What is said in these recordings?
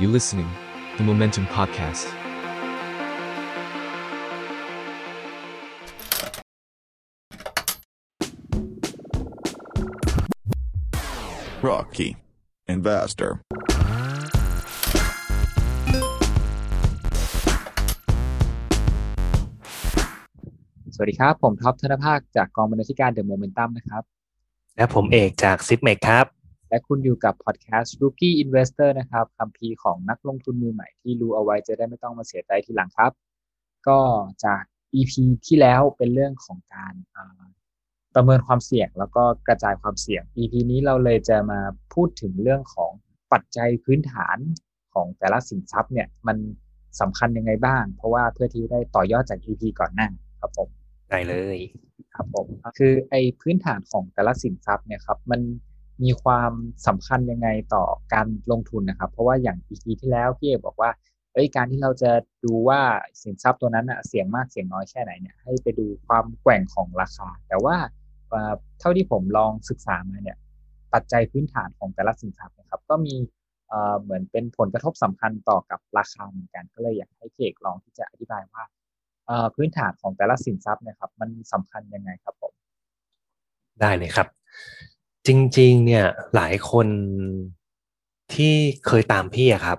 You're listening to The Momentum Podcast. Rookie Investor สวัสดีครับ ผมท็อปธนภาคจากกองบรรณาธิการ The Momentum นะครับ และผมเอกจาก Zipmex ครับ และคุณอยู่กับพอดแคสต์ Rookie Investor นะครับคำพีร์ของนักลงทุนมือใหม่ที่รู้เอาไว้จะได้ไม่ต้องมาเสียใจทีหลังครับ ก็จาก EP ที่แล้วเป็นเรื่องของการอ่าประเมินความเสี่ยงแล้วก็กระจายความเสี่ยง EP นี้เราเลยจะมาพูดถึงเรื่องของปัจจัยพื้นฐานของแต่ละสินทรัพย์เนี่ยมันสำคัญยังไงบ้าง เพราะว่าเพื่อที่ได้ต่อยอดจาก EP ก่อนหน้าครับผมได้เลยครับผมคือไอ้พื้นฐานของแต่ละสินทรัพย์เนี่ยครับมัน มีความสำคัญยังไงต่อการลงทุนนะครับ เพราะว่าอย่าง EP ที่แล้วพี่เอกบอกว่าเอ้ยการที่เราจะดูว่าสินทรัพย์ตัวนั้นอะเสี่ยงมากเสี่ยงน้อยแค่ไหนเนี่ยให้ไปดูความแกว่งของราคา แต่ว่าเท่าที่ผมลองศึกษามาเนี่ยปัจจัยพื้นฐานของแต่ละสินทรัพย์นะครับ ก็มีเหมือนเป็นผลกระทบสำคัญต่อกับราคาเหมือนกันก็เลยอยากให้พี่เอกลองที่จะอธิบายว่าพื้นฐานของแต่ละสินทรัพย์นะครับ มันสำคัญยังไงครับผมได้เลยครับ จริง ๆ เนี่ยหลายคนที่เคยตามพี่อะครับ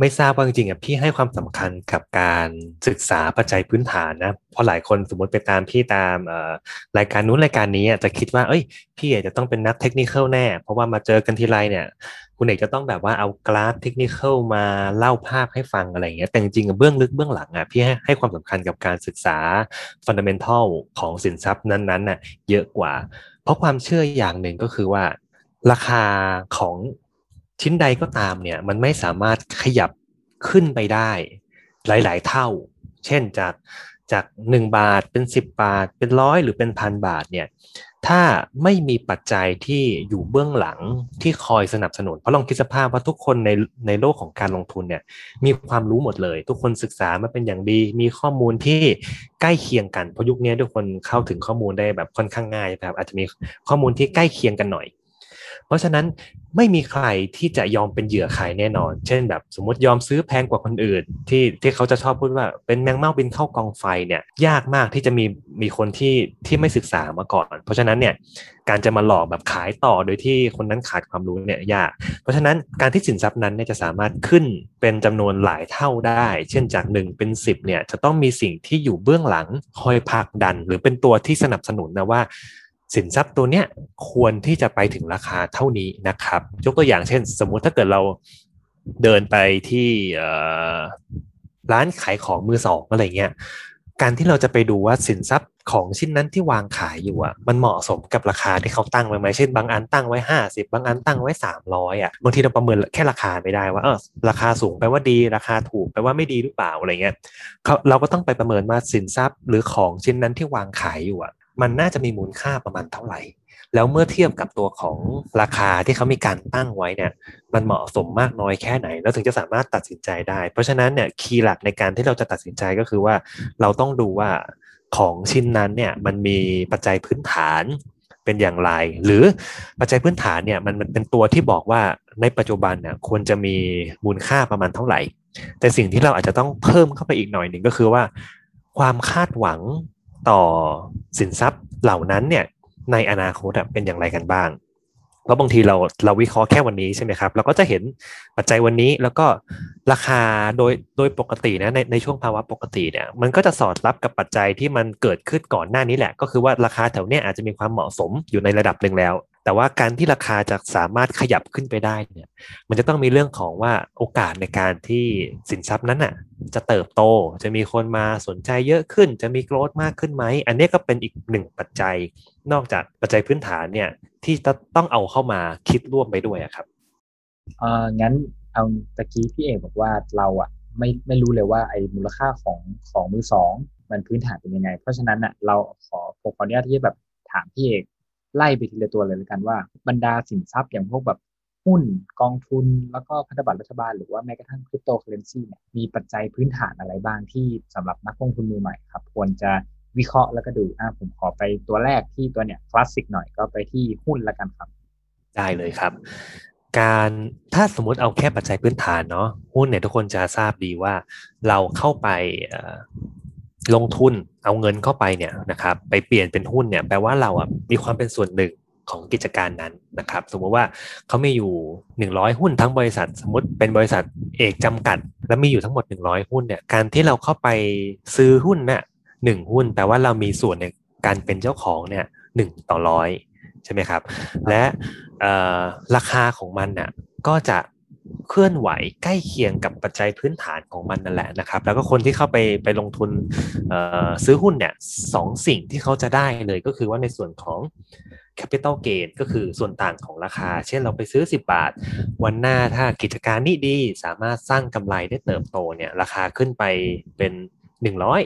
ไม่ทราบว่าจริงๆอะพี่ให้ความสำคัญกับการศึกษาปัจจัยพื้นฐานนะเพราะหลายคนสมมติไปตามพี่ตามรายการนู้นรายการนี้อะจะคิดว่า เอ้ย พี่จะต้องเป็นนักเทคนิคแน่ เพราะว่ามาเจอกันทีไรเนี่ย คุณเอกจะต้องแบบว่าเอากราฟเทคนิคมาเล่าภาพให้ฟังอะไรอย่างเงี้ยแต่จริงๆอะเบื้องลึกเบื้องหลังอะพี่ให้ให้ความสำคัญกับการศึกษาฟันเดเมนทัลของสินทรัพย์นั้นๆน่ะเยอะกว่า เพราะความเชื่ออย่างหนึ่งก็คือว่า ราคาของชิ้นใดก็ตามเนี่ย มันไม่สามารถขยับขึ้นไปได้ หลาย ๆ เท่า เช่นจากจากหนึ่งบาทเป็นสิบบาท เป็นร้อยหรือเป็นพันบาทเนี่ย ถ้าไม่มีปัจจัยที่อยู่เบื้องหลังที่คอยสนับสนุน เพราะลองคิดสภาพว่าทุกคนในในโลกของการลงทุนเนี่ยมีความรู้หมดเลย ทุกคนศึกษามาเป็นอย่างดี มีข้อมูลที่ใกล้เคียงกันเพราะยุคนี้ทุกคนเข้าถึงข้อมูลได้แบบค่อนข้างง่ายนะครับอาจจะมีข้อมูลที่ใกล้เคียงกันหน่อย เพราะฉะนั้นไม่มีใครที่จะยอมเป็นเหยื่อใครแน่นอน เช่นแบบสมมติยอมซื้อแพงกว่าคนอื่น ที่ที่เขาจะชอบพูดว่าเป็นแมงเม่าบินเข้ากองไฟเนี่ยยากมากที่จะมีมีคนที่ที่ไม่ศึกษามาก่อน เพราะฉะนั้นเนี่ยการจะมาหลอกแบบขายต่อโดยที่คนนั้นขาดความรู้เนี่ยยาก เพราะฉะนั้นการที่สินทรัพย์นั้นเนี่ยจะสามารถขึ้นเป็นจำนวนหลายเท่าได้ เช่นจากหนึ่งเป็นสิบเนี่ยจะต้องมีสิ่งที่อยู่เบื้องหลังคอยผลักดัน หรือเป็นตัวที่สนับสนุนนะว่า สินทรัพย์ตัวเนี้ยควรที่จะไปถึงราคาเท่านี้นะครับ ยกตัวอย่างเช่น สมมุติถ้าเกิดเราเดินไปที่ร้านขายของมือสองอะไรเงี้ยการที่เราจะไปดูว่าสินทรัพย์ของชิ้นนั้นที่วางขายอยู่อะมันเหมาะสมกับราคาที่เขาตั้งไว้ไหมเช่นบางอันตั้งไว้ห้าสิบบางอันตั้งไว้สามร้อยอะบางทีเราประเมินแค่ราคาไม่ได้ว่าเออราคาสูงแปลว่าดีราคาถูกแปลว่าไม่ดีหรือเปล่าอะไรเงี้ยเขาเราก็ต้องไปประเมินว่าสินทรัพย์หรือของชิ้นนั้นที่วางขายอยู่อะ มันน่าจะมีมูลค่าประมาณเท่าไหร่ แล้วเมื่อเทียบกับตัวของราคาที่เขามีการตั้งไว้เนี่ย มันเหมาะสมมากน้อยแค่ไหน แล้วถึงจะสามารถตัดสินใจได้ เพราะฉะนั้นเนี่ยคีย์หลักในการที่เราจะตัดสินใจก็คือว่า เราต้องดูว่าของชิ้นนั้นเนี่ยมันมีปัจจัยพื้นฐานเป็นอย่างไร หรือปัจจัยพื้นฐานเนี่ยมันมันเป็นตัวที่บอกว่าในปัจจุบันเนี่ยควรจะมีมูลค่าประมาณเท่าไหร่ แต่สิ่งที่เราอาจจะต้องเพิ่มเข้าไปอีกหน่อยหนึ่งก็คือว่า ความคาดหวัง ต่อสินทรัพย์เหล่านั้นเนี่ยในอนาคตเป็นอย่างไรกันบ้างเพราะบางทีเราเราวิเคราะห์แค่วันนี้ใช่ไหมครับ เราก็จะเห็นปัจจัยวันนี้แล้วก็ราคาโดยโดยปกตินะในในช่วงภาวะปกติเนี่ยมันก็จะสอดรับกับปัจจัยที่มันเกิดขึ้นก่อนหน้านี้แหละ ก็คือว่าราคาแถวเนี้ยอาจจะมีความเหมาะสมอยู่ในระดับหนึ่งแล้ว แต่ว่าการที่ราคาจะสามารถขยับขึ้นไปได้เนี่ยมันจะต้องมีเรื่องของว่าโอกาสในการที่สินทรัพย์นั้นอะจะเติบโตจะมีคนมาสนใจเยอะขึ้น จะมีโกรธมากขึ้นไหม อันนี้ก็เป็นอีกหนึ่งปัจจัย นอกจากปัจจัยพื้นฐานเนี่ยที่จะต้องเอาเข้ามาคิดร่วมไปด้วยครับเอองั้นเอาตะกี้พี่เอกบอกว่าเราอะไม่ไม่รู้เลยว่าไอ้มูลค่าของของมือสองมันพื้นฐานเป็นยังไง เพราะฉะนั้นอะเราขอผมขออนุญาตที่จะแบบถามพี่เอก ไล่ไปทีละตัวเลยแล้วกันว่าบรรดาสินทรัพย์อย่างพวกแบบหุ้นกองทุน แล้วก็พันธบัตรรัฐบาลหรือว่าแม้กระทั่งคริปโตเคอเรนซีเนี่ยมีปัจจัยพื้นฐานอะไรบ้างที่สำหรับนักลงทุนมือใหม่ครับ ควรจะวิเคราะห์แล้วก็ดูอ่าผมขอไปตัวแรกที่ตัวเนี้ยคลาสสิกหน่อยก็ไปที่หุ้นละกันครับ ได้เลยครับ การถ้าสมมติเอาแค่ปัจจัยพื้นฐานเนาะหุ้นเนี่ยทุกคนจะทราบดีว่าเราเข้าไป ลงทุนเอาเงินเข้าไปเนี่ยนะครับไปเปลี่ยนเป็นหุ้นเนี่ยแปลว่าเราอะมีความเป็นส่วนหนึ่งของกิจการนั้นนะครับ สมมติว่าเขามีอยู่หนึ่งร้อยหุ้นทั้งบริษัท สมมติเป็นบริษัทเอกจำกัด แล้วมีอยู่ทั้งหมดหนึ่งร้อยหุ้นเนี่ยการที่เราเข้าไปซื้อหุ้นเนี่ยหนึ่งหุ้นแปลว่าเรามีส่วนในการเป็นเจ้าของเนี่ยหนึ่งต่อร้อยใช่ไหมครับ และราคาของมันน่ะก็จะ เคลื่อนไหวใกล้เคียงกับปัจจัยพื้นฐานของมันนั่นแหละนะครับ แล้วก็คนที่เข้าไปไปลงทุนซื้อหุ้นเนี่ยสองสิ่งที่เขาจะได้เลยก็คือว่าในส่วนของ capital gain ก็คือส่วนต่างของราคา เช่นเราไปซื้อ 10 บาท วันหน้าถ้ากิจการนี้ดีสามารถสร้างกำไรได้เติบโตเนี่ยราคาขึ้นไปเป็น หนึ่งร้อย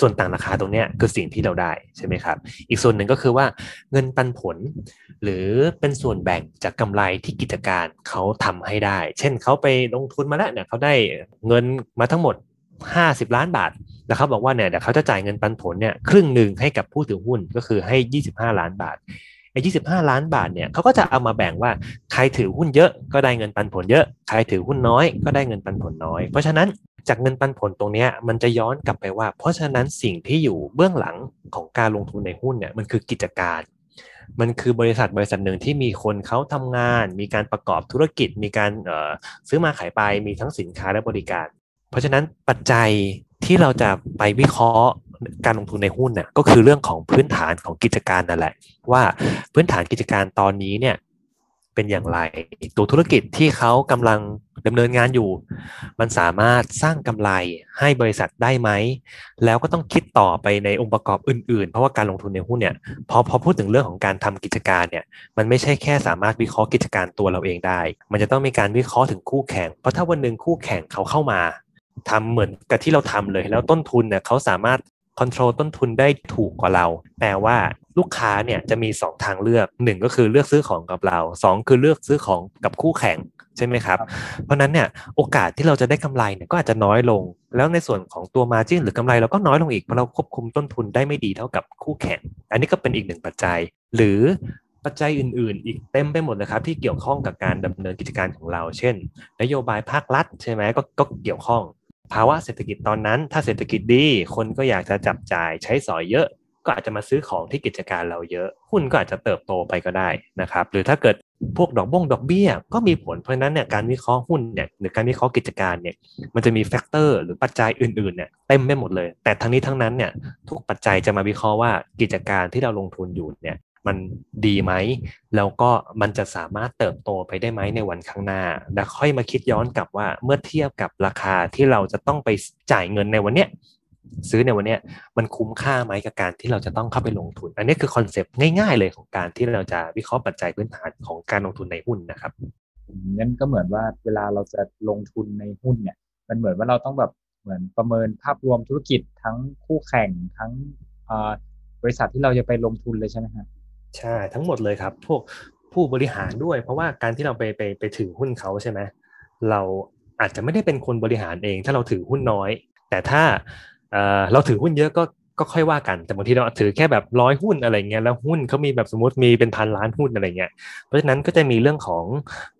ส่วนต่างราคาตรงนี้คือสิ่งที่เราได้ใช่ไหมครับ อีกส่วนหนึ่งก็คือว่าเงินปันผล หรือเป็นส่วนแบ่งจากกำไรที่กิจการเขาทำให้ได้ เช่นเขาไปลงทุนมาแล้วเนี่ยเขาได้เงินมาทั้งหมด 50 ล้านบาทแล้วเขาบอกว่าเนี่ยเดี๋ยวเขาจะจ่ายเงินปันผลเนี่ยครึ่งหนึ่งให้กับผู้ถือหุ้นก็คือให้ 25 ล้านบาทไอ้25ล้านบาทเนี่ยเขาก็จะเอามาแบ่งว่าใครถือหุ้นเยอะก็ได้เงินปันผลเยอะ ใครถือหุ้นน้อยก็ได้เงินปันผลน้อย เพราะฉะนั้น จากเงินปันผลตรงนี้มันจะย้อนกลับไปว่า เพราะฉะนั้นสิ่งที่อยู่เบื้องหลังของการลงทุนในหุ้นเนี่ยมันคือกิจการ มันคือบริษัทบริษัทหนึ่งที่มีคนเขาทำงาน มีการประกอบธุรกิจ มีการซื้อมาขายไปมีทั้งสินค้าและบริการ เพราะฉะนั้นปัจจัยที่เราจะไปวิเคราะห์การลงทุนในหุ้นเนี่ยก็คือเรื่องของพื้นฐานของกิจการนั่นแหละ ว่าพื้นฐานกิจการตอนนี้เนี่ย เป็นอย่างไร ตัวธุรกิจที่เขากำลังดำเนินงานอยู่ มันสามารถสร้างกำไรให้บริษัทได้ไหม แล้วก็ต้องคิดต่อไปในองค์ประกอบอื่นๆ เพราะว่าการลงทุนในหุ้นเนี่ยพอพอพูดถึงเรื่องของการทำกิจการเนี่ยมันไม่ใช่แค่สามารถวิเคราะห์กิจการตัวเราเองได้ มันจะต้องมีการวิเคราะห์ถึงคู่แข่ง เพราะถ้าวันหนึ่งคู่แข่งเขาเข้ามาทำเหมือนกับที่เราทำเลย แล้วต้นทุนเนี่ยเขาสามารถคอนโทรลต้นทุนได้ถูกกว่าเรา แปลว่า ลูกค้าเนี่ยจะมี 2 ทางเลือก 1 ก็คือเลือกซื้อของกับเรา 2 คือเลือกซื้อของกับคู่แข่งใช่ไหมครับ เพราะนั้นเนี่ยโอกาสที่เราจะได้กำไรเนี่ยก็อาจจะน้อยลง แล้วในส่วนของตัวมาจิ้นหรือกำไรเราก็น้อยลงอีกเพราะเราควบคุมต้นทุนได้ไม่ดีเท่ากับคู่แข่ง อันนี้ก็เป็นอีกหนึ่งปัจจัย หรือปัจจัยอื่นๆ อีกเต็มไปหมดเลยครับที่เกี่ยวข้องกับการดำเนินกิจการของเรา เช่น นโยบายภาครัฐใช่ไหมก็ก็เกี่ยวข้องภาวะเศรษฐกิจตอนนั้น ถ้าเศรษฐกิจดี คนก็อยากจะจับจ่ายใช้สอยเยอะ ก็อาจจะมาซื้อของที่กิจการเราเยอะ หุ้นก็อาจจะเติบโตไปก็ได้นะครับ หรือถ้าเกิดพวกดอกบ้งดอกเบี้ย ก็มีผลเพราะนั้นเนี่ยการวิเคราะห์หุ้นเนี่ยหรือการวิเคราะห์กิจการเนี่ยมันจะมีแฟกเตอร์หรือปัจจัยอื่นๆเนี่ยเต็มไม่หมดเลย แต่ทั้งนี้ทั้งนั้นเนี่ยทุกปัจจัยจะมาวิเคราะห์ว่ากิจการที่เราลงทุนอยู่เนี่ยมันดีไหม แล้วก็มันจะสามารถเติบโตไปได้ไหมในวันข้างหน้า แล้วค่อยมาคิดย้อนกลับว่าเมื่อเทียบกับราคาที่เราจะต้องไปจ่ายเงินในวันเนี้ย ซื้อในวันนี้มันคุ้มค่าไหมกับการที่เราจะต้องเข้าไปลงทุน อันนี้คือคอนเซปต์ง่ายๆเลยของการที่เราจะวิเคราะห์ปัจจัยพื้นฐานของการลงทุนในหุ้นนะครับงั้นก็เหมือนว่าเวลาเราจะลงทุนในหุ้นเนี่ย มันเหมือนว่าเราต้องแบบเหมือนประเมินภาพรวมธุรกิจทั้งคู่แข่งทั้งบริษัทที่เราจะไปลงทุนเลยใช่ไหมครับใช่ทั้งหมดเลยครับ พวกผู้บริหารด้วย เพราะว่าการที่เราไปไปไปถือหุ้นเขาใช่ไหมเราอาจจะไม่ได้เป็นคนบริหารเอง ถ้าเราถือหุ้นน้อย แต่ถ้า เราถือหุ้นเยอะก็ก็ค่อยว่ากันแต่บางทีเราถือแค่แบบร้อยหุ้นอะไรเงี้ยแล้วหุ้นเขามีแบบสมมติมีเป็นพันล้านหุ้นอะไรเงี้ยเพราะฉะนั้นก็จะมีเรื่องของ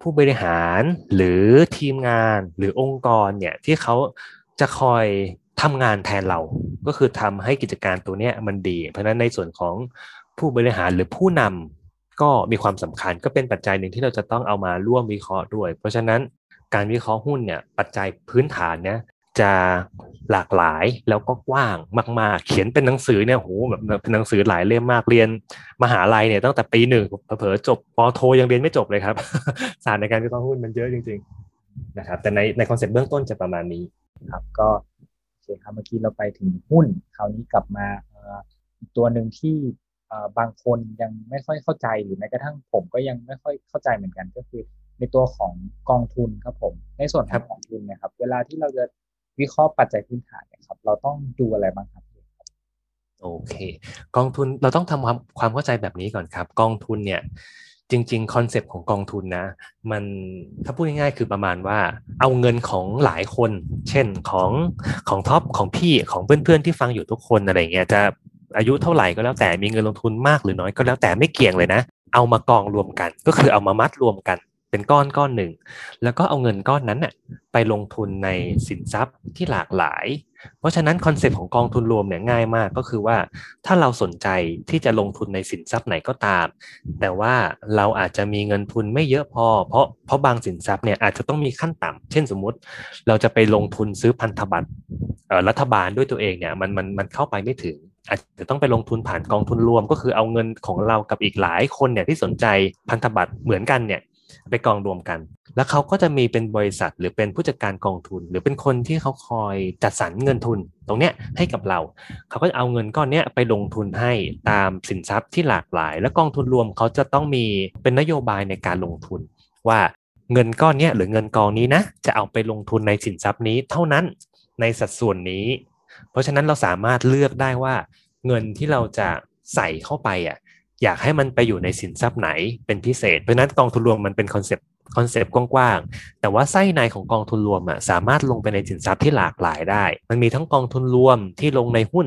ผู้บริหารหรือทีมงานหรือองค์กรเนี่ยที่เขาจะคอยทำงานแทนเรา ก็คือทำให้กิจการตัวเนี้ยมันดี เพราะฉะนั้นในส่วนของผู้บริหารหรือผู้นำก็มีความสำคัญก็เป็นปัจจัยหนึ่งที่เราจะต้องเอามาร่วมวิเคราะห์ด้วย เพราะฉะนั้นการวิเคราะห์หุ้นเนี่ยปัจจัยพื้นฐานเนี่ยจะ หลากหลายแล้วก็กว้างมาก ๆ เขียนเป็นหนังสือเนี่ยโหแบบเป็นหนังสือหลายเล่มมากเรียนมหาลัยเนี่ยตั้งแต่ปีหนึ่งเผลอจบปโทยังเรียนไม่จบเลยครับศาสตร์ในการวิเคราะห์หุ้นมันเยอะจริง ๆ นะครับ แต่ในใน concept เบื้องต้นจะประมาณนี้ครับ ก็โอเคครับเมื่อกี้เราไปถึงหุ้น คราวนี้กลับมาอีกตัวหนึ่งที่บางคนยังไม่ค่อยเข้าใจหรือแม้กระทั่งผมก็ยังไม่ค่อยเข้าใจเหมือนกันก็คือในตัวของกองทุนครับผม ในส่วนของกองทุนนะครับ เวลาที่เราจะ วิเคราะห์ปัจจัยพื้นฐานเนี่ยครับ เราต้องดูอะไรบ้างครับโอเค กองทุนเราต้องทำความความเข้าใจแบบนี้ก่อนครับ กองทุนเนี่ยจริงๆ concept ของกองทุนนะ มันถ้าพูดง่ายๆคือประมาณว่าเอาเงินของหลายคน เช่นของของท็อปของพี่ของเพื่อนๆที่ฟังอยู่ทุกคนอะไรเงี้ยจะอายุเท่าไหร่ก็แล้วแต่มีเงินลงทุนมากหรือน้อยก็แล้วแต่ไม่เกี่ยงเลยนะ เอามากองรวมกัน ก็คือเอามามัดรวมกัน เป็นก้อนก้อนหนึ่ง แล้วก็เอาเงินก้อนนั้นน่ะไปลงทุนในสินทรัพย์ที่หลากหลาย เพราะฉะนั้น concept ของกองทุนรวมเนี่ยง่ายมากก็คือว่าถ้าเราสนใจที่จะลงทุนในสินทรัพย์ไหนก็ตาม แต่ว่าเราอาจจะมีเงินทุนไม่เยอะพอ เพราะเพราะบางสินทรัพย์เนี่ยอาจจะต้องมีขั้นต่ำเช่นสมมุติ เราจะไปลงทุนซื้อพันธบัตรรัฐบาลด้วยตัวเองเนี่ยมันมันมันเข้าไปไม่ถึงอาจจะต้องไปลงทุนผ่านกองทุนรวมก็คือเอาเงินของเรากับอีกหลายคนเนี่ยที่สนใจพันธบัตรเหมือนกันเนี่ย ไปกองรวมกัน แล้วเขาก็จะมีเป็นบริษัทหรือเป็นผู้จัดการกองทุน หรือเป็นคนที่เขาคอยจัดสรรเงินทุนตรงเนี้ยให้กับเรา เขาก็จะเอาเงินก้อนเนี้ยไปลงทุนให้ตามสินทรัพย์ที่หลากหลาย และกองทุนรวมเขาจะต้องมีเป็นนโยบายในการลงทุน ว่าเงินก้อนเนี้ยหรือเงินกองนี้นะจะเอาไปลงทุนในสินทรัพย์นี้เท่านั้นในสัดส่วนนี้ เพราะฉะนั้นเราสามารถเลือกได้ว่าเงินที่เราจะใส่เข้าไปอะ อยากให้มันไปอยู่ในสินทรัพย์ไหนเป็นพิเศษ เพราะนั้นกองทุนรวมมันเป็นคอนเซปต์คอนเซปต์กว้างๆ แต่ว่าไส้ในของกองทุนรวมอะสามารถลงไปในสินทรัพย์ที่หลากหลายได้ มันมีทั้งกองทุนรวมที่ลงในหุ้น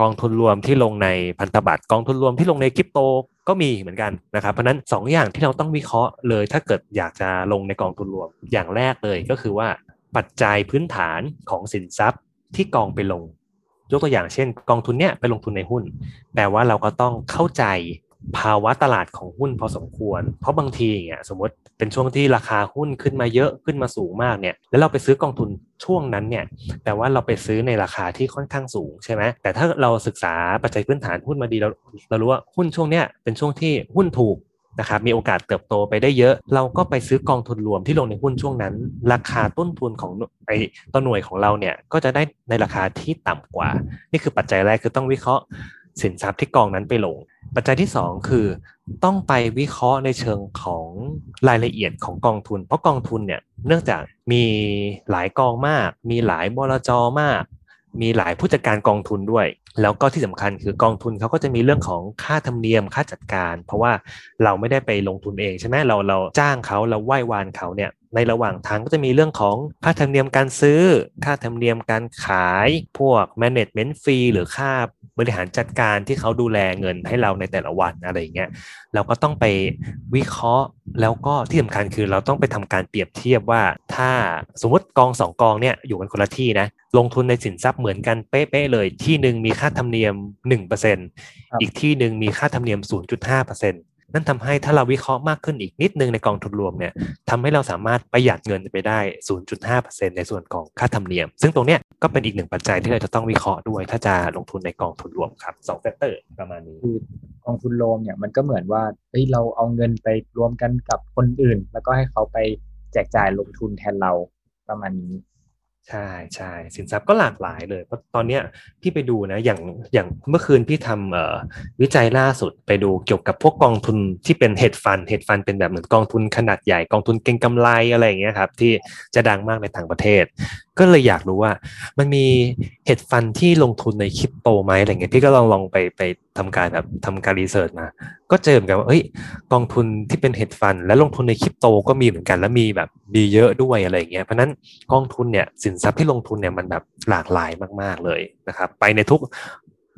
กองทุนรวมที่ลงในพันธบัตรกองทุนรวมที่ลงในคริปโตก็มีเหมือนกันนะครับ เพราะนั้น2ออย่างที่เราต้องวิเคราะห์เลยถ้าเกิดอยากจะลงในกองทุนรวมอย่างแรกเลยก็คือว่าปัจจัยพื้นฐานของสินทรัพย์ที่กองไปลง ยกตัวอย่างเช่น กองทุนเนี้ยไปลงทุนในหุ้นแปลว่าเราก็ต้องเข้าใจภาวะตลาดของหุ้นพอสมควร เพราะบางทีเนี่ยสมมติเป็นช่วงที่ราคาหุ้นขึ้นมาเยอะขึ้นมาสูงมากเนี่ย แล้วเราไปซื้อกองทุนช่วงนั้นเนี่ยแปลว่าเราไปซื้อในราคาที่ค่อนข้างสูงใช่ไหมแต่ถ้าเราศึกษาปัจจัยพื้นฐานหุ้นมาดีเราเรารู้ว่าหุ้นช่วงเนี้ยเป็นช่วงที่หุ้นถูก นะครับมีโอกาสเติบโตไปได้เยอะ เราก็ไปซื้อกองทุนรวมที่ลงในหุ้นช่วงนั้น ราคาต้นทุนของไอ้ตัวหน่วยของเราเนี่ยก็จะได้ในราคาที่ต่ำกว่า นี่คือปัจจัยแรกคือต้องวิเคราะห์สินทรัพย์ที่กองนั้นไปลง ปัจจัยที่ 2 คือ ต้องไปวิเคราะห์ในเชิงของรายละเอียดของกองทุน เพราะกองทุนเนี่ยเนื่องจากมีหลายกองมาก มีหลายบลจมาก มีหลายผู้จัดการกองทุนด้วย แล้วก็ที่สำคัญคือกองทุนเขาก็จะมีเรื่องของค่าธรรมเนียมค่าจัดการ เพราะว่าเราไม่ได้ไปลงทุนเองใช่ไหมเราเราจ้างเขาเราไหว้วานเขาเนี่ยในระหว่างทางก็จะมีเรื่องของค่าธรรมเนียมการซื้อ ค่าธรรมเนียมการขายพวก management fee หรือค่าบริหารจัดการที่เขาดูแลเงินให้เราในแต่ละวันอะไรอย่างเงี้ยเราก็ต้องไปวิเคราะห์แล้วก็ที่สำคัญคือเราต้องไปทำการเปรียบเทียบว่า ถ้าสมมติกองสองกองเนี่ยอยู่กันคนละที่นะลงทุนในสินทรัพย์เหมือนกันเป๊ะๆเลยที่หนึ่งมีค่าธรรมเนียม 1%อีกที่หนึ่งมีค่าธรรมเนียม 0.5%นั่นทำให้ถ้าเราวิเคราะห์มากขึ้นอีกนิดนึงในกองทุนรวมเนี่ยทำให้เราสามารถประหยัดเงินไปได้ 0.5%ในส่วนของค่าธรรมเนียม ซึ่งตรงเนี้ยก็เป็นอีกหนึ่งปัจจัยที่เราจะต้องวิเคราะห์ด้วย ถ้าจะลงทุนในกองทุนรวมครับสอง factor ประมาณนี้คือกองทุนรวมเนี่ยมันก็เหมือนว่าเฮ้ยเราเอาเงินไปรวมกันกับคนอื่น แล้วก็ให้เขาไปแจกจ่ายลงทุนแทนเราประมาณนี้ ใช่ใช่สินทรัพย์ก็หลากหลายเลยเพราะตอนเนี้ยพี่ไปดูนะอย่างอย่างเมื่อคืนพี่ทำเอ่อวิจัยล่าสุดไปดูเกี่ยวกับพวกกองทุนที่เป็น hedge fund hedge fund เป็นแบบเหมือนกองทุนขนาดใหญ่กองทุนเก็งกำไรอะไรอย่างเงี้ยครับที่จะดังมากในต่างประเทศ ก็เลยอยากรู้ว่า มันมี hedge fund ที่ลงทุนในคริปโตไหมอะไรเงี้ยพี่ก็ลองลองไปไปทำการแบบทำการ research มาก็เจอเหมือนกันว่าเอ้ยกองทุนที่เป็น hedge fund และลงทุนในคริปโตก็มีเหมือนกันและมีแบบมีเยอะด้วยอะไรเงี้ยเพราะนั้นกองทุนเนี่ยสินทรัพย์ที่ลงทุนเนี่ยมันแบบหลากหลายมาก ๆเลยนะครับ ไปในทุก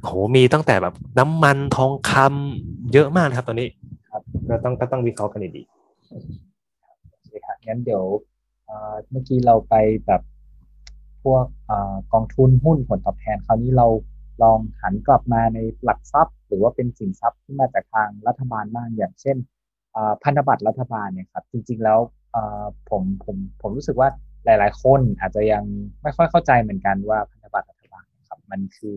โหมีตั้งแต่แบบน้ำมันทองคำเยอะมากครับตอนนี้ครับก็ต้องก็ต้องวิเคราะห์กันดีโอเคครับงั้นเดี๋ยวเมื่อกี้เราไปแบบ วกกองทุนหุ้นผลตอบแทน คราวนี้เราลองหันกลับมาในหลักทรัพย์ หรือว่าเป็นสินทรัพย์ที่มาจากทางรัฐบาลบ้างอย่างเช่นพันธบัตรรัฐบาลเนี่ยครับจริง ๆ แล้วผมผมผมรู้สึกว่าหลาย ๆ คนอาจจะยังไม่ค่อยเข้าใจเหมือนกันว่าพันธบัตรรัฐบาลครับมันคือ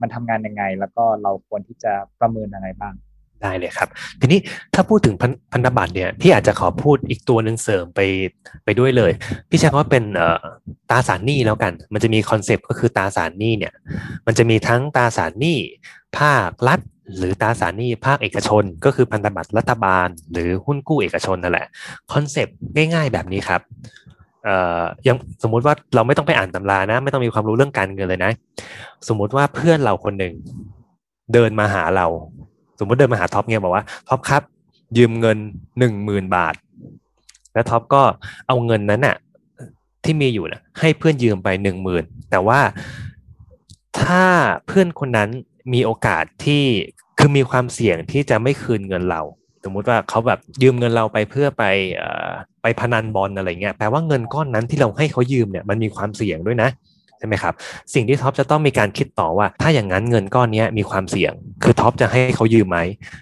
มันทำงานยังไง แล้วก็เราควรที่จะประเมินอะไรบ้าง ได้เลยครับ ทีนี้ถ้าพูดถึงพันธบัตรเนี่ยพี่อาจจะขอพูดอีกตัวหนึ่งเสริมไปไปด้วยเลย พี่ใช้คำว่าเป็นตาสารหนี้แล้วกัน มันจะมีคอนเซปต์ก็คือตาสารหนี้เนี่ย มันจะมีทั้งตาสารหนี้ภาครัฐ หรือตาสารหนี้ภาคเอกชน ก็คือพันธบัตรรัฐบาล หรือหุ้นกู้เอกชนนั่นแหละconcept ง่าย ๆ แบบนี้ครับเอ่อยังสมมุติว่าเราไม่ต้องไปอ่านตำรานะ ไม่ต้องมีความรู้เรื่องการเงินเลยนะ สมมุติว่าเพื่อนเราคนหนึ่งเดินมาหาเรา สมมติเดินมาหาท็อปเนี่ยบอกว่าท็อปครับ ยืมเงินหนึ่งหมื่นบาท แล้วท็อปก็เอาเงินนั้นน่ะที่มีอยู่นะให้เพื่อนยืมไปหนึ่งหมื่นแต่ว่าถ้าเพื่อนคนนั้นมีโอกาสที่คือมีความเสี่ยงที่จะไม่คืนเงินเรา สมมุติว่าเขาแบบยืมเงินเราไปเพื่อไปไปพนันบอลอะไรเงี้ยแปลว่าเงินก้อนนั้นที่เราให้เขายืมเนี่ยมันมีความเสี่ยงด้วยนะ ใช่ไหมครับ สิ่งที่ท็อปจะต้องมีการคิดต่อว่า ถ้าอย่างนั้นเงินก้อนนี้มีความเสี่ยง คือท็อปจะให้เขายืมไหม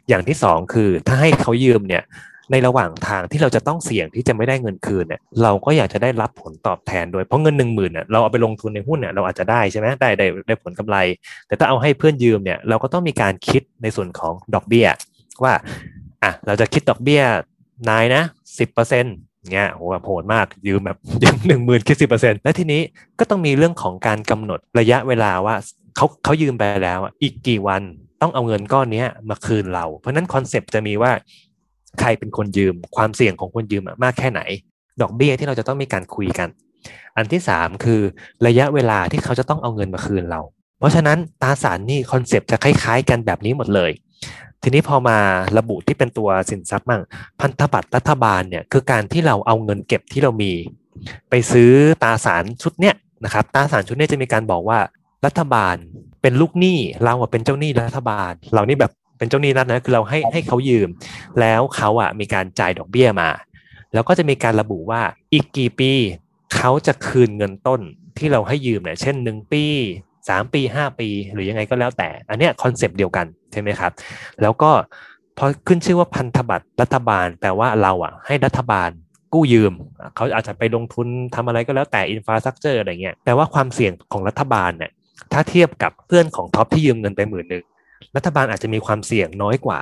อย่างที่สองคือถ้าให้เขายืมเนี่ยในระหว่างทางที่เราจะต้องเสี่ยงที่จะไม่ได้เงินคืนเนี่ยเราก็อยากจะได้รับผลตอบแทนด้วยเพราะเงินหนึ่งหมื่นเนี่ยเราเอาไปลงทุนในหุ้นเนี่ยเราอาจจะได้ใช่ไหมได้ได้ได้ผลกำไร แต่ถ้าเอาให้เพื่อนยืมเนี่ยเราก็ต้องมีการคิดในส่วนของดอกเบี้ย ว่าอะเราจะคิดดอกเบี้ยนายนะสิบเปอร์เซ็นต์ เงี้ยโหแบบโหดมากยืมแบบยืมหนึ่งหมื่นคิดสิบเปอร์เซ็นต์แล้วทีนี้ก็ต้องมีเรื่องของการกำหนดระยะเวลาว่าเขาเขายืมไปแล้วอีกกี่วันต้องเอาเงินก้อนนี้มาคืนเรา เพราะนั้น concept จะมีว่าใครเป็นคนยืมความเสี่ยงของคนยืมมากแค่ไหน ดอกเบี้ยที่เราจะต้องมีการคุยกัน อันที่สามคือระยะเวลาที่เขาจะต้องเอาเงินมาคืนเรา เพราะฉะนั้นตราสารหนี้คอนเซปต์จะคล้ายๆ กันแบบนี้หมดเลย ทีนี้พอมาระบุที่เป็นตัวสินทรัพย์มั่งพันธบัตรรัฐบาลเนี่ยคือการที่เราเอาเงินเก็บที่เรามี ไปซื้อตราสารชุดเนี้ยนะครับตราสารชุดเนี้ยจะมีการบอกว่ารัฐบาลเป็นลูกหนี้เราอะเป็นเจ้าหนี้รัฐบาล เรานี่แบบเป็นเจ้าหนี้รัฐนะคือเราให้ให้เขายืม แล้วเขาอะมีการจ่ายดอกเบี้ยมา แล้วก็จะมีการระบุว่าอีกกี่ปีเขาจะคืนเงินต้นที่เราให้ยืมเนี่ยเช่นหนึ่งปี สามปีห้าปี หรือยังไงก็แล้วแต่ อันเนี้ย concept เดียวกันใช่ไหมครับ แล้วก็พอขึ้นชื่อว่าพันธบัตรรัฐบาลแปลว่าเราอะ ให้รัฐบาลกู้ยืม เขาอาจจะไปลงทุนทำอะไรก็แล้วแต่ infrastructure อะไรเงี้ยแปลว่าความเสี่ยงของรัฐบาลเนี่ยถ้าเทียบกับเพื่อนของท็อปที่ยืมเงินไปหมื่นหนึ่งรัฐบาลอาจจะมีความเสี่ยงน้อยกว่า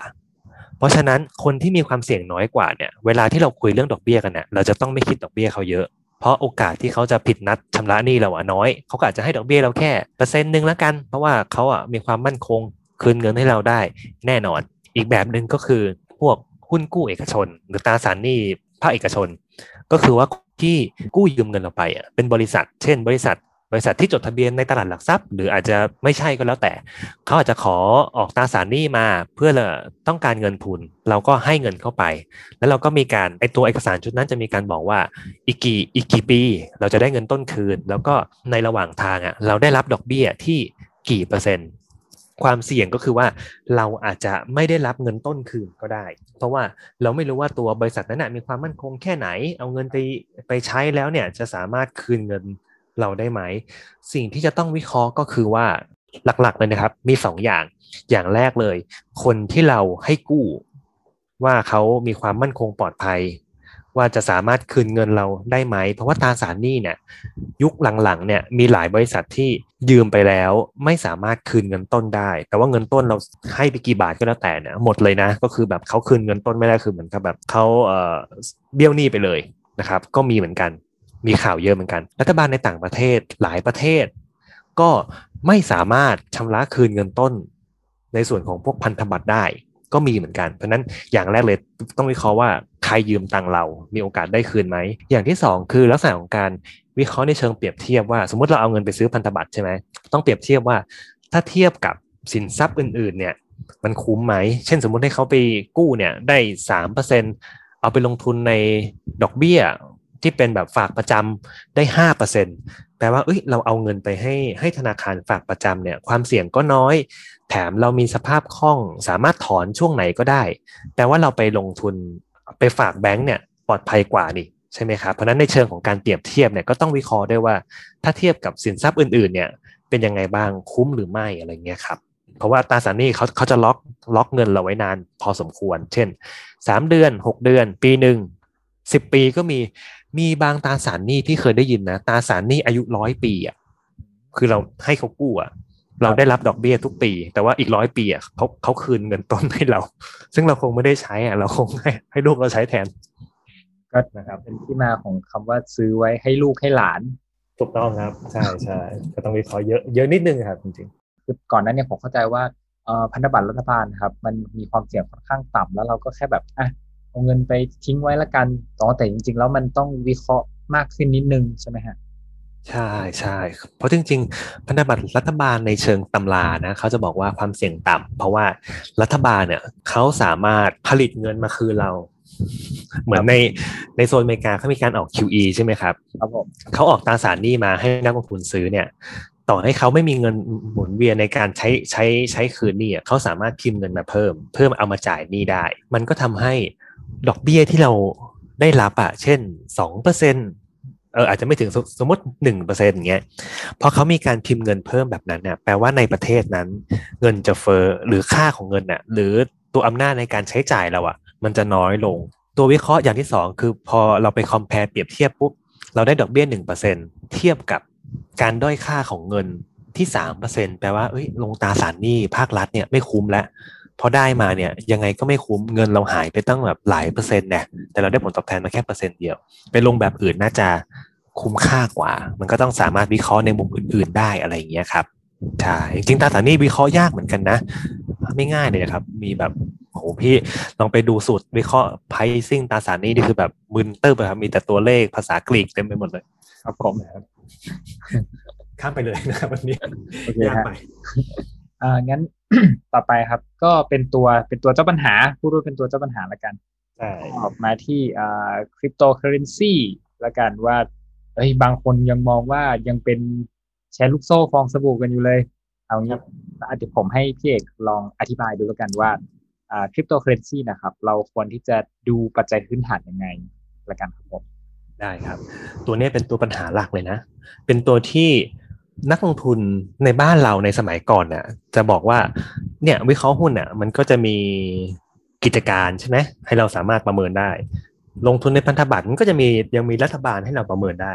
เพราะฉะนั้นคนที่มีความเสี่ยงน้อยกว่าเนี่ยเวลาที่เราคุยเรื่องดอกเบี้ยกันเนี่ยเราจะต้องไม่คิดดอกเบี้ยเขาเยอะ เพราะโอกาสที่เขาจะผิดนัดชำระหนี้เราอะน้อย เขาอาจจะให้ดอกเบี้ยเราแค่เปอร์เซ็นต์หนึ่งแล้วกัน เพราะว่าเขาอะมีความมั่นคงคืนเงินให้เราได้ แน่นอน อีกแบบหนึ่งก็คือพวกหุ้นกู้เอกชน หรือตราสารหนี้ภาคเอกชน ก็คือว่าที่กู้ยืมเงินเราไปอะเป็นบริษัท เช่น บริษัท บริษัทที่จดทะเบียนในตลาดหลักทรัพย์ หรืออาจจะไม่ใช่ก็แล้วแต่ เขาอาจจะขอออกตราสารหนี้มาเพื่อต้องการเงินทุน เราก็ให้เงินเข้าไป แล้วเราก็มีการไอตัวเอกสารชุดนั้นจะมีการบอกว่าอีกกี่อีกกี่ปี เราจะได้เงินต้นคืน แล้วก็ในระหว่างทางอะเราได้รับดอกเบี้ยที่กี่เปอร์เซ็นต์ความเสี่ยงก็คือว่าเราอาจจะไม่ได้รับเงินต้นคืนก็ได้ เพราะว่าเราไม่รู้ว่าตัวบริษัทนั้นมีความมั่นคงแค่ไหน เอาเงินไปไปใช้แล้วเนี่ยจะสามารถคืนเงิน เราได้ไหม สิ่งที่จะต้องวิเคราะห์ก็คือว่าหลักๆเลยนะครับ มีสองอย่าง อย่างแรกเลย คนที่เราให้กู้ ว่าเขามีความมั่นคงปลอดภัย ว่าจะสามารถคืนเงินเราได้ไหม เพราะว่าตราสารหนี้เนี่ย ยุคหลังๆเนี่ยมีหลายบริษัทที่ยืมไปแล้วไม่สามารถคืนเงินต้นได้ แต่ว่าเงินต้นเราให้ไปกี่บาทก็แล้วแต่เนี่ยหมดเลยนะ ก็คือแบบเขาคืนเงินต้นไม่ได้คือเหมือนกับแบบเขาเอ่อเบี้ยวหนี้ไปเลยนะครับ ก็มีเหมือนกัน มีข่าวเยอะเหมือนกัน รัฐบาลในต่างประเทศหลายประเทศ ก็ไม่สามารถชำระคืนเงินต้น ในส่วนของพวกพันธบัตรได้ก็มีเหมือนกัน เพราะนั้นอย่างแรกเลยต้องวิเคราะห์ว่าใครยืมตังเรา มีโอกาสได้คืนไหม อย่างที่สองคือลักษณะของการวิเคราะห์ในเชิงเปรียบเทียบว่า สมมติเราเอาเงินไปซื้อพันธบัตรใช่ไหมต้องเปรียบเทียบว่าถ้าเทียบกับสินทรัพย์อื่นๆเนี่ยมันคุ้มไหม เช่นสมมุติให้เขาไปกู้เนี่ยได้สามเปอร์เซ็นเอาไปลงทุนในดอกเบี้ย ที่เป็นแบบฝากประจำได้ห้าเปอร์เซ็นแปลว่าเอ้ยเราเอาเงินไปให้ให้ธนาคารฝากประจำเนี่ยความเสี่ยงก็น้อย แถมเรามีสภาพคล่องสามารถถอนช่วงไหนก็ได้แต่ว่าเราไปลงทุนไปฝากแบงก์เนี่ยปลอดภัยกว่านี่ใช่ไหมครับเพราะนั้นในเชิงของการเปรียบเทียบเนี่ยก็ต้องวิเคราะห์ด้วยว่า ถ้าเทียบกับสินทรัพย์อื่นๆเนี่ยเป็นยังไงบ้างคุ้มหรือไม่อะไรเงี้ยครับเพราะว่าตราสารหนี้เขาเขาจะล็อกล็อกเงินเราไว้นานพอสมควร เช่นสามเดือนหกเดือน ปีหนึ่งสิบปีก็มี มีบางตราสารหนี้ที่เคยได้ยินนะตราสารหนี้อายุร้อยปีอะคือเราให้เขากู้อะเราได้รับดอกเบี้ยทุกปี แต่ว่าอีกร้อยปีอะเขาเขาคืนเงินต้นให้เรา ซึ่งเราคงไม่ได้ใช้อะเราคงให้ให้ลูกเราใช้แทน ก็นะครับ เป็นที่มาของคำว่าซื้อไว้ให้ลูกให้หลานถูกต้องครับ ใช่ใช่ก็ต้องวิเคราะห์เยอะเยอะนิดนึงครับจริงคือก่อนหนั้นเนี่ยผมเข้าใจว่าเอ่อพันธบัตรรัฐบาลนะครับ มันมีความเสี่ยงค่อนข้างต่ำแล้วเราก็แค่แบบอะ เอาเงินไปทิ้งไว้ละกันต่อแต่จริง ๆ แล้วมันต้องวิเคราะห์มากขึ้นนิดนึงใช่ไหมฮะๆใช่ใช่เพราะจริง ๆ พันธบัตรรัฐบาลในเชิงตำรานะเขาจะบอกว่าความเสี่ยงต่ำเพราะว่ารัฐบาลเนี่ยเขาสามารถผลิตเงินมาคืนเรา เหมือนในในโซนอเมริกาเขามีการออก QE ใช่ไหมครับครับผมเขาออกตราสารหนี้มาให้นักลงทุนซื้อเนี่ย ต่อให้เขาไม่มีเงินหมุนเวียนในการใช้ใช้ใช้คืนหนี้อะเขาสามารถพิมพ์เงินมาเพิ่ม เพิ่มเอามาจ่ายหนี้ได้ มันก็ทำให้ ดอกเบี้ยที่เราได้รับอะเช่นสองเปอร์เซ็นเอออาจจะไม่ถึงสมสมมติหนึ่งเปอร์เซ็นต์เงี้ยพอเขามีการพิมพ์เงินเพิ่มแบบนั้นเนี่ยแปลว่าในประเทศนั้น เงินจะเฟอ้อหรือค่าของเงินน่ะหรือตัวอำนาจในการใช้จ่ายเราอะ มันจะน้อยลง ตัววิเคราะห์อย่างที่สองคือพอเราไป compare เปรียบเทียบปุ๊บเราได้ดอกเบี้ยหนึ่งเปอร์เซ็นเทียบกับการด้อยค่าของเงินที่สามเปอร์เซ็นแปลว่าเอ้ยลงตราสารหนี้ภาครัฐเนี่ยไม่คุ้มแล้ว พอได้มาเนี่ยยังไงก็ไม่คุ้มเงินเราหายไปตั้งแบบหลายเปอร์เซ็นต์เนี่ยแต่เราได้ผลตอบแทนมาแค่เปอร์เซ็นต์เดียว ไปลงแบบอื่นน่าจะคุ้มค่ากว่า มันก็ต้องสามารถวิเคราะห์ในมุมอื่น ๆ ได้อะไรอย่างเงี้ยครับใช่จริงๆตราสารหนี้วิเคราะห์ยากเหมือนกันนะ ไม่ง่ายเลยนะครับ มีแบบโหพี่ลองไปดูสูตรวิเคราะห์ pricing ตราสารหนี้นี่คือแบบมึนเติบเลยครับมีแต่ตัวเลขภาษากรีกเต็มไปหมดเลย ครับผมนะครับข้ามไปเลยนะครับวันนี้โอเคยากฮะไปอ่างั้น ต่อไปครับ ก็เป็นตัวเป็นตัวเจ้าปัญหาพูดว่าเป็นตัวเจ้าปัญหาละกันใช่ออกมาที่อ่าคริปโตเคอเรนซีละกันว่าเฮ้ยบางคนยังมองว่ายังเป็นแชร์ลูกโซ่ฟองสบู่กันอยู่เลย เอางี้อาจจะผมให้พี่เอกลองอธิบายดูแล้วกันว่าอ่าคริปโตเคอเรนซีนะครับ เราควรที่จะดูปัจจัยพื้นฐานยังไงละกันครับผมได้ครับ ตัวนี้เป็นตัวปัญหาหลักเลยนะ เป็นตัวที่ นักลงทุนในบ้านเราในสมัยก่อนน่ะ จะบอกว่า เนี่ย วิเคราะห์หุ้นน่ะ มันก็จะมีกิจการใช่ไหมให้เราสามารถประเมินได้ ลงทุนในพันธบัตรมันก็จะมียังมีรัฐบาลให้เราประเมินได้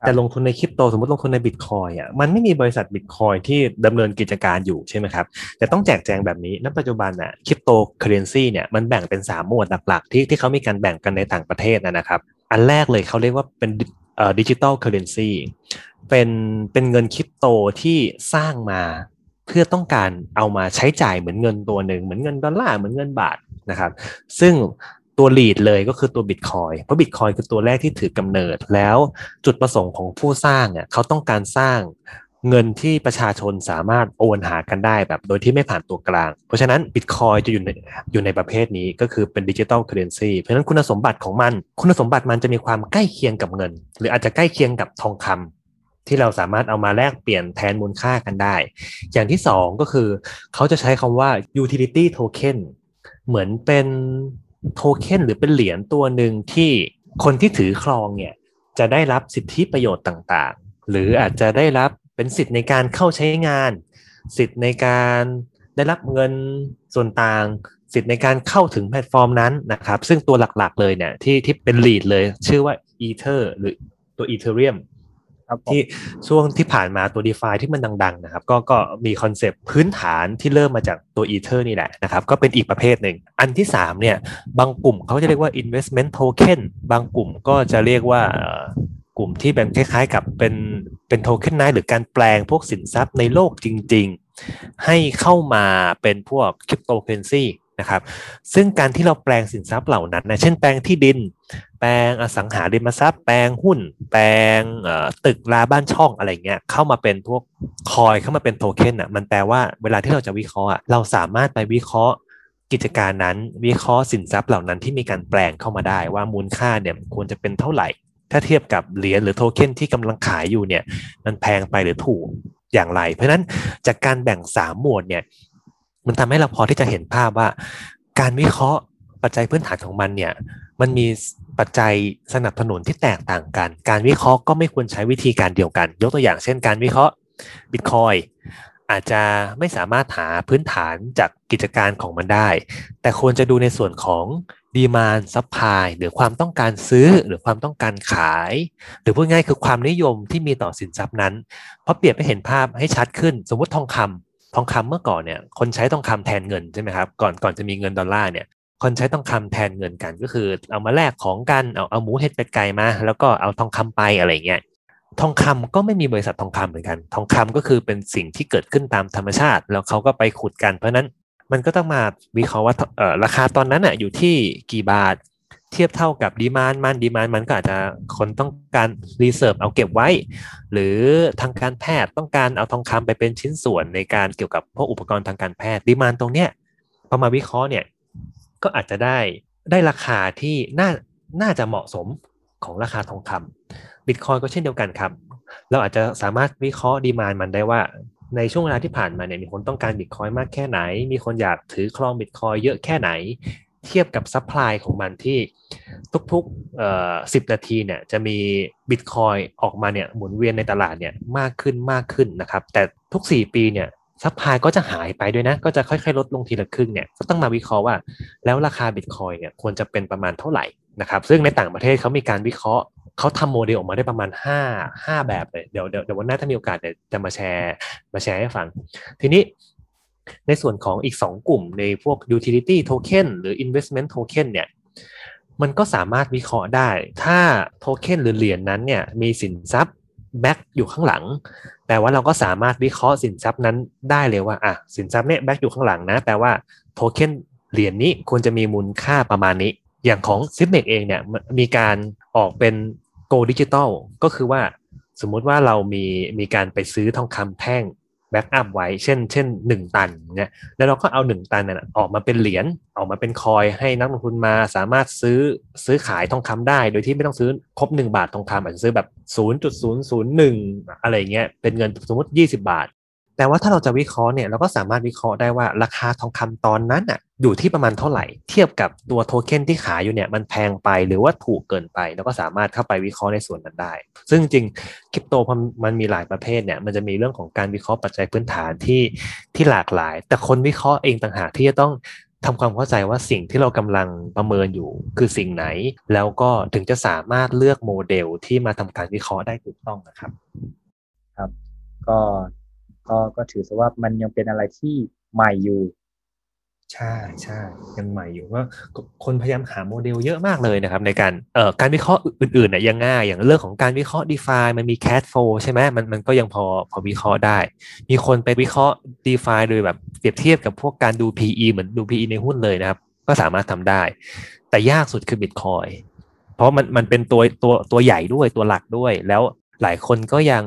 แต่ลงทุนในคริปโตสมมติลงทุนในบิตคอยน์อะมันไม่มีบริษัทบิตคอยน์ที่ดำเนินกิจการอยู่ใช่ไหมครับแต่ต้องแจกแจงแบบนี้ณปัจจุบันน่ะคริปโตเคอเรนซีเนี่ยมันแบ่งเป็นสามหมวดหลักๆ ที่ที่เขามีการแบ่งกันในต่างประเทศนะนะครับ อันแรกเลยเขาเรียกว่าเป็นเอ่อ digital currency เป็นเป็นเงินคริปโตที่สร้างมาเพื่อต้องการเอามาใช้จ่ายเหมือนเงินตัวหนึ่งเหมือนเงินดอลลาร์เหมือนเงินบาทนะครับ ซึ่งตัวลีดเลยก็คือตัวบิตคอยเพราะบิตคอยคือตัวแรกที่ถือกำเนิดแล้วจุดประสงค์ของผู้สร้างเนี่ยเขาต้องการสร้างเงินที่ประชาชนสามารถโอนหากันได้แบบโดยที่ไม่ผ่านตัวกลาง เพราะฉะนั้นบิตคอยจะอยู่ในอยู่ในประเภทนี้ก็คือเป็นดิจิ t a ลเคอเรนซีเพราะฉะนั้นคุณสมบัติของมัน คุณสมบัติมันจะมีความใกล้เคียงกับเงิน หรืออาจจะใกล้เคียงกับทองคำ ที่เราสามารถเอามาแลกเปลี่ยนแทนมูลค่ากันได้ อย่างที่สองก็คือเขาจะใช้คำว่า utility token เหมือนเป็นโทเค็นหรือเป็นเหรียญตัวหนึ่งที่คนที่ถือครองเนี่ยจะได้รับสิทธิประโยชน์ต่างๆ หรืออาจจะได้รับเป็นสิทธิ์ในการเข้าใช้งาน สิทธิ์ในการได้รับเงินส่วนต่าง สิทธิ์ในการเข้าถึงแพลตฟอร์มนั้นนะครับ ซึ่งตัวหลักๆเลยเนี่ยที่ที่เป็น lead เลย ชื่อว่า Ether หรือตัว Ethereum ครับผม ที่ช่วงที่ผ่านมาตัว d e f i ที่มันดังๆนะครับก็ก็มี concept พื้นฐานที่เริ่มมาจากตัว Ether นี่แหละนะครับก็เป็นอีกประเภทหนึ่ง อันที่3เนี่ยบางกลุ่มเขาจะเรียกว่า investment token บางกลุ่มก็จะเรียกว่ากลุ่มที่เป็นคล้ายๆกับเป็นเป็น tokenize หรือการแปลงพวกสินทรัพย์ในโลกจริง ๆ ให้เข้ามาเป็นพวกคริปโตเคอเรนซี นะครับ ซึ่งการที่เราแปลงสินทรัพย์เหล่านั้นนะเช่นแปลงที่ดิน แปลงอสังหาริมทรัพย์ แปลงหุ้น แปลงตึกราบ้านช่องอะไรเงี้ยเข้ามาเป็นพวกคอยเข้ามาเป็นโทเค็นอะมันแปลว่าเวลาที่เราจะวิเคราะห์อะเราสามารถไปวิเคราะห์กิจการนั้นวิเคราะห์สินทรัพย์เหล่านั้นที่มีการแปลงเข้ามาได้ว่ามูลค่าเนี่ยควรจะเป็นเท่าไหร่ ถ้าเทียบกับเหรียญหรือโทเค็นที่กำลังขายอยู่เนี่ยมันแพงไปหรือถูกอย่างไร เพราะฉะนั้นจากการแบ่งสามหมวดเนี่ย มันทำให้เราพอที่จะเห็นภาพว่า การวิเคราะห์ปัจจัยพื้นฐานของมันเนี่ย มันมีปัจจัยสนับสนุนที่แตกต่างกัน การวิเคราะห์ก็ไม่ควรใช้วิธีการเดียวกัน ยกตัวอย่างเช่น การวิเคราะห์บิตคอยน์อาจจะไม่สามารถหาพื้นฐานจากกิจการของมันได้ แต่ควรจะดูในส่วนของ demand supply หรือความต้องการซื้อหรือความต้องการขาย หรือพูดง่ายคือความนิยมที่มีต่อสินทรัพย์นั้น เพราะเปรียบให้เห็นภาพให้ชัดขึ้น สมมติทองคำ ทองคำเมื่อก่อนเนี่ยคนใช้ทองคำแทนเงินใช่ไหมครับก่อนก่อนจะมีเงินดอลลาร์เนี่ยคนใช้ทองคำแทนเงินกันก็คือ เอามาแลกของกันเอาเอาหมูเห็ดเป็ดไก่มา แล้วก็เอาทองคำไปอะไรเงี้ยทองคำก็ไม่มีบริษัททองคำเหมือนกัน ทองคำก็คือเป็นสิ่งที่เกิดขึ้นตามธรรมชาติ แล้วเขาก็ไปขุดกันเพราะนั้นมันก็ต้องมาวิเคราะห์ว่าราคาตอนนั้นอะอยู่ที่กี่บาท เทียบเท่ากับ demand มัน demand มันก็อาจจะคนต้องการ reserve เอาเก็บไว้ หรือทางการแพทย์ต้องการเอาทองคำไปเป็นชิ้นส่วนในการเกี่ยวกับพวกอุปกรณ์ทางการแพทย์ demand ตรงเนี้ยพอมาวิเคราะห์เนี่ยก็อาจจะได้ได้ราคาที่น่าน่าจะเหมาะสมของราคาทองคำบิตคอยน์ก็เช่นเดียวกันครับ เราอาจจะสามารถวิเคราะห์ demand มันได้ว่า ในช่วงเวลาที่ผ่านมาเนี่ยมีคนต้องการบิตคอยน์มากแค่ไหน มีคนอยากถือครองบิตคอยน์เยอะแค่ไหน เทียบกับ supply ของมันที่ทุกๆสิบนาทีเนี่ยจะมีบิตคอยน์ออกมาเนี่ยหมุนเวียนในตลาดเนี่ยมากขึ้นมากขึ้นนะครับ แต่ทุก 4 ปีเนี่ย supply ก็จะหายไปด้วยนะ ก็จะค่อยๆ ลดลงทีละครึ่งเนี่ยก็ต้องมาวิเคราะห์ว่า แล้วราคาบิตคอยน์เนี่ยควรจะเป็นประมาณเท่าไหร่นะครับ ซึ่งในต่างประเทศเขามีการวิเคราะห์เขาทำโมเดลออกมาได้ประมาณ 5 5 แบบเลยเดี๋ยวเดี๋ยวเดี๋ยววันหน้าถ้ามีโอกาสเดี๋ยวจะมาแชร์มาแชร์ให้ฟัง ทีนี้ ในส่วนของอีก 2 กลุ่มในพวก utility token หรือ investment token เนี่ยมันก็สามารถวิเคราะห์ได้ ถ้าโทเค็นหรือเหรียญนั้นเนี่ยมีสินทรัพย์ back อยู่ข้างหลังแปลว่าเราก็สามารถวิเคราะห์สินทรัพย์นั้นได้เลยว่าอะสินทรัพย์เนี่ย back อยู่ข้างหลังนะแปลว่าโทเค็นเหรียญนี้ควรจะมีมูลค่าประมาณนี้ อย่างของ Zipmex เองเนี่ยมีการออกเป็นgold digital ก็คือว่าสมมุติว่าเรามีมีการไปซื้อทองคำแท่ง backup ไว้ เช่น เช่นหนึ่งตันเนี่ยแล้วเราก็เอาหนึ่งตันเนี่ยออกมาเป็นเหรียญออกมาเป็น coin ให้นักลงทุนมาสามารถซื้อซื้อขายทองคำได้ โดยที่ไม่ต้องซื้อครบหนึ่งบาททองคำอาจจะซื้อแบบศูนย์จุดศูนย์ศูนย์หนึ่งอะไรเงี้ยเป็นเงินสมมติยี่สิบบาท แต่ว่าถ้าเราจะวิเคราะห์เนี่ยเราก็สามารถวิเคราะห์ได้ว่าราคาทองคำตอนนั้นอะ อยู่ที่ประมาณเท่าไหร่ เทียบกับตัวโทเค็นที่ขายอยู่เนี่ยมันแพงไปหรือว่าถูกเกินไป แล้วก็สามารถเข้าไปวิเคราะห์ในส่วนนั้นได้ ซึ่งจริงคริปโตมันมีหลายประเภทเนี่ยมันจะมีเรื่องของการวิเคราะห์ปัจจัยพื้นฐานที่ที่หลากหลาย แต่คนวิเคราะห์เองต่างหากที่จะต้องทำความเข้าใจว่าสิ่งที่เรากำลังประเมินอยู่คือสิ่งไหน แล้วก็ถึงจะสามารถเลือกโมเดลที่มาทำการวิเคราะห์ได้ถูกต้องนะครับ ครับ ก็ก็ก็ถือซะว่ามันยังเป็นอะไรที่ใหม่อยู่ ใช่ใช่ยังใหม่อยู่ว่าคนพยายามหาโมเดลเยอะมากเลยนะครับ ในการเอ่อการวิเคราะห์อื่นๆเนี่ยยังง่าย อย่างเรื่องของการวิเคราะห์ d e f ามันมี cash flow ใช่ไหมมันมันก็ยังพอพอวิเคราะห์ได้ มีคนไปวิเคราะห์ d e f าโดยแบบเปรียบเทียบกับพวกการดู PE เหมือนดู PE ในหุ้นเลยนะครับ ก็สามารถทำได้ แต่ยากสุดคือ Bitcoin เพราะมันมันเป็นตัวตัวตัวใหญ่ด้วยตัวหลักด้วย แล้ว หลายคนก็ยัง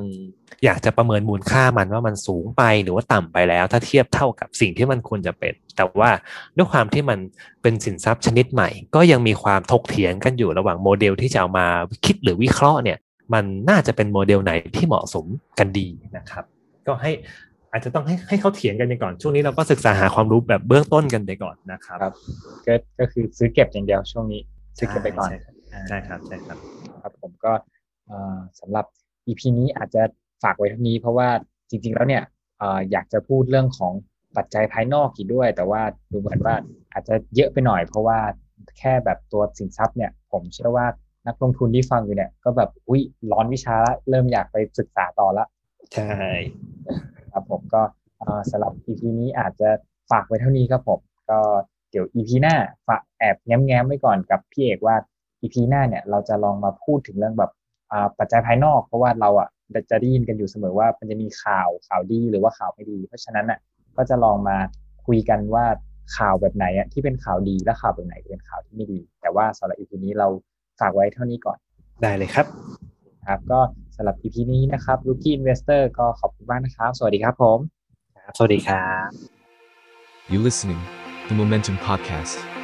อยากจะประเมินมูลค่ามันว่ามันสูงไปหรือว่าต่ำไปแล้ว ถ้าเทียบเท่ากับสิ่งที่มันควรจะเป็น แต่ว่าด้วยความที่มันเป็นสินทรัพย์ชนิดใหม่ ก็ยังมีความถกเถียงกันอยู่ระหว่างโมเดลที่จะเอามาคิดหรือวิเคราะห์เนี่ย มันน่าจะเป็นโมเดลไหนที่เหมาะสมกันดีนะครับ ก็ให้อาจจะต้องให้ให้เขาเถียงกันไปก่อน ช่วงนี้เราก็ศึกษาหาความรู้แบบเบื้องต้นกันไปก่อนนะครับครับก็ก็คือซื้อเก็บอย่างเดียวช่วงนี้ซื้อเก็บไปก่อนใช่ครับใช่ครับครับผมก็สำหรับ EP นี้อาจจะฝากไว้เท่านี้เพราะว่าจริง ๆ แล้วเนี่ยอยากจะพูดเรื่องของปัจจัยภายนอกอีกด้วย แต่ว่าดูเหมือนว่าอาจจะเยอะไปหน่อย เพราะว่าแค่แบบตัวสินทรัพย์เนี่ย ผมเชื่อว่านักลงทุนที่ฟังอยู่เนี่ย ก็แบบอุ้ยร้อนวิชาละเริ่มอยากไปศึกษาต่อละใช่ครับผมก็สำหรับ EP นี้อาจจะฝากไว้เท่านี้ครับผม ก็เดี๋ยว EP หน้าฝากแอบแง้มๆไว้ก่อนกับพี่เอกว่า EP หน้าเนี่ยเราจะลองมาพูดถึงเรื่องแบบ ปัจจัยภายนอก เพราะว่าเราอะจะได้ยินกันอยู่เสมอว่ามันจะมีข่าวข่าวดีหรือว่าข่าวไม่ดี เพราะฉะนั้นอะก็จะลองมาคุยกันว่าข่าวแบบไหนอะที่เป็นข่าวดีและข่าวแบบไหนเป็นข่าวที่ไม่ดี แต่ว่าสำหรับ EP นี้เราฝากไว้เท่านี้ก่อนได้เลยครับครับก็สำหรับ EP นี้นะครับ Rookie Investor ก็ขอบคุณมากนะครับ สวัสดีครับผมสวัสดีครับ You listening the Momentum Podcast